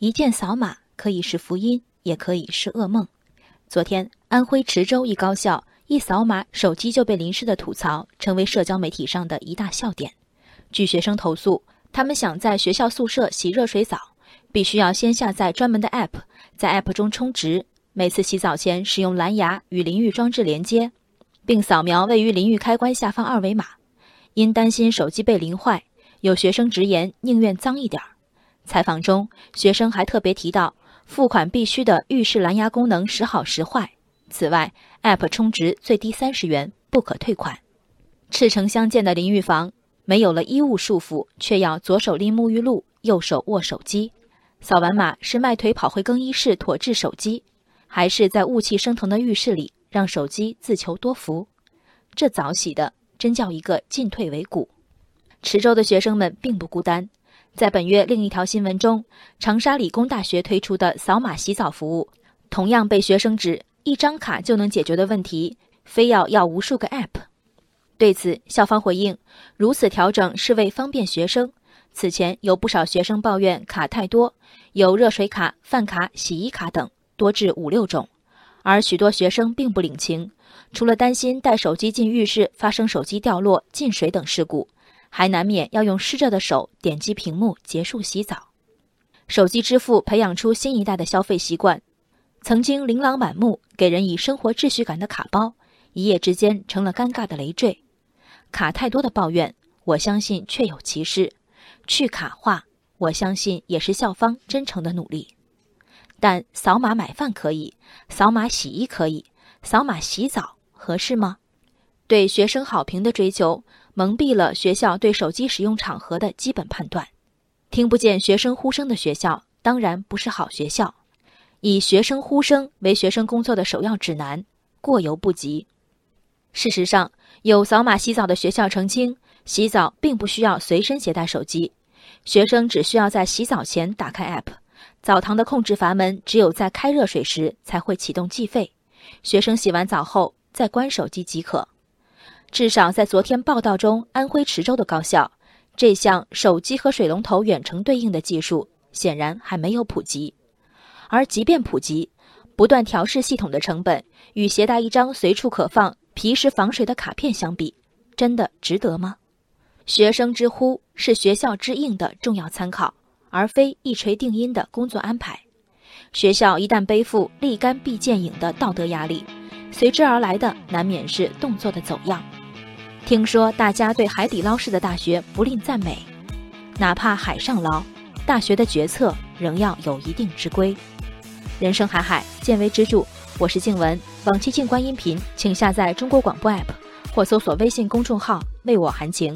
一键扫码可以是福音，也可以是噩梦。昨天，安徽池州一高校一扫码手机就被淋湿的吐槽，成为社交媒体上的一大笑点。据学生投诉，他们想在学校宿舍洗热水澡，必须要先下载专门的 App，在 App 中充值，每次洗澡前使用蓝牙与淋浴装置连接，并扫描位于淋浴开关下方二维码。因担心手机被淋坏，有学生直言宁愿脏一点儿。采访中，学生还特别提到，付款必须的浴室蓝牙功能时好时坏。此外，App 充值最低三十元，不可退款。赤诚相见的淋浴房，没有了衣物束缚，却要左手拎沐浴露，右手握手机。扫完码是迈腿跑回更衣室妥制手机，还是在雾气升腾的浴室里让手机自求多福？这澡洗的真叫一个进退维谷。池州的学生们并不孤单。在本月另一条新闻中，长沙理工大学推出的扫码洗澡服务，同样被学生指一张卡就能解决的问题，非要要无数个 App。对此，校方回应，如此调整是为方便学生。此前有不少学生抱怨卡太多，有热水卡、饭卡、洗衣卡等，多至五六种，而许多学生并不领情，除了担心带手机进浴室发生手机掉落、进水等事故。还难免要用湿着的手点击屏幕结束洗澡，手机支付培养出新一代的消费习惯。曾经琳琅满目、给人以生活秩序感的卡包，一夜之间成了尴尬的累赘。卡太多的抱怨，我相信确有其事。去卡化，我相信也是校方真诚的努力。但扫码买饭可以，扫码洗衣可以，扫码洗澡合适吗？对学生好评的追求。蒙蔽了学校对手机使用场合的基本判断，听不见学生呼声的学校当然不是好学校。以学生呼声为学生工作的首要指南，过犹不及。事实上，有扫码洗澡的学校澄清，洗澡并不需要随身携带手机，学生只需要在洗澡前打开 App，澡堂的控制阀门只有在开热水时才会启动计费，学生洗完澡后再关手机即可。至少在昨天报道中，安徽池州的高校，这项手机和水龙头远程对应的技术显然还没有普及。而即便普及，不断调试系统的成本与携带一张随处可放、皮实防水的卡片相比，真的值得吗？学生之呼是学校之应的重要参考，而非一锤定音的工作安排。学校一旦背负立竿必见影的道德压力，随之而来的难免是动作的走样。听说大家对海底捞式的大学不吝赞美，哪怕海上捞，大学的决策仍要有一定之规。人生海海，见微知著。我是静文，往期静观音频，请下载中国广播 app 或搜索微信公众号“为我含情”。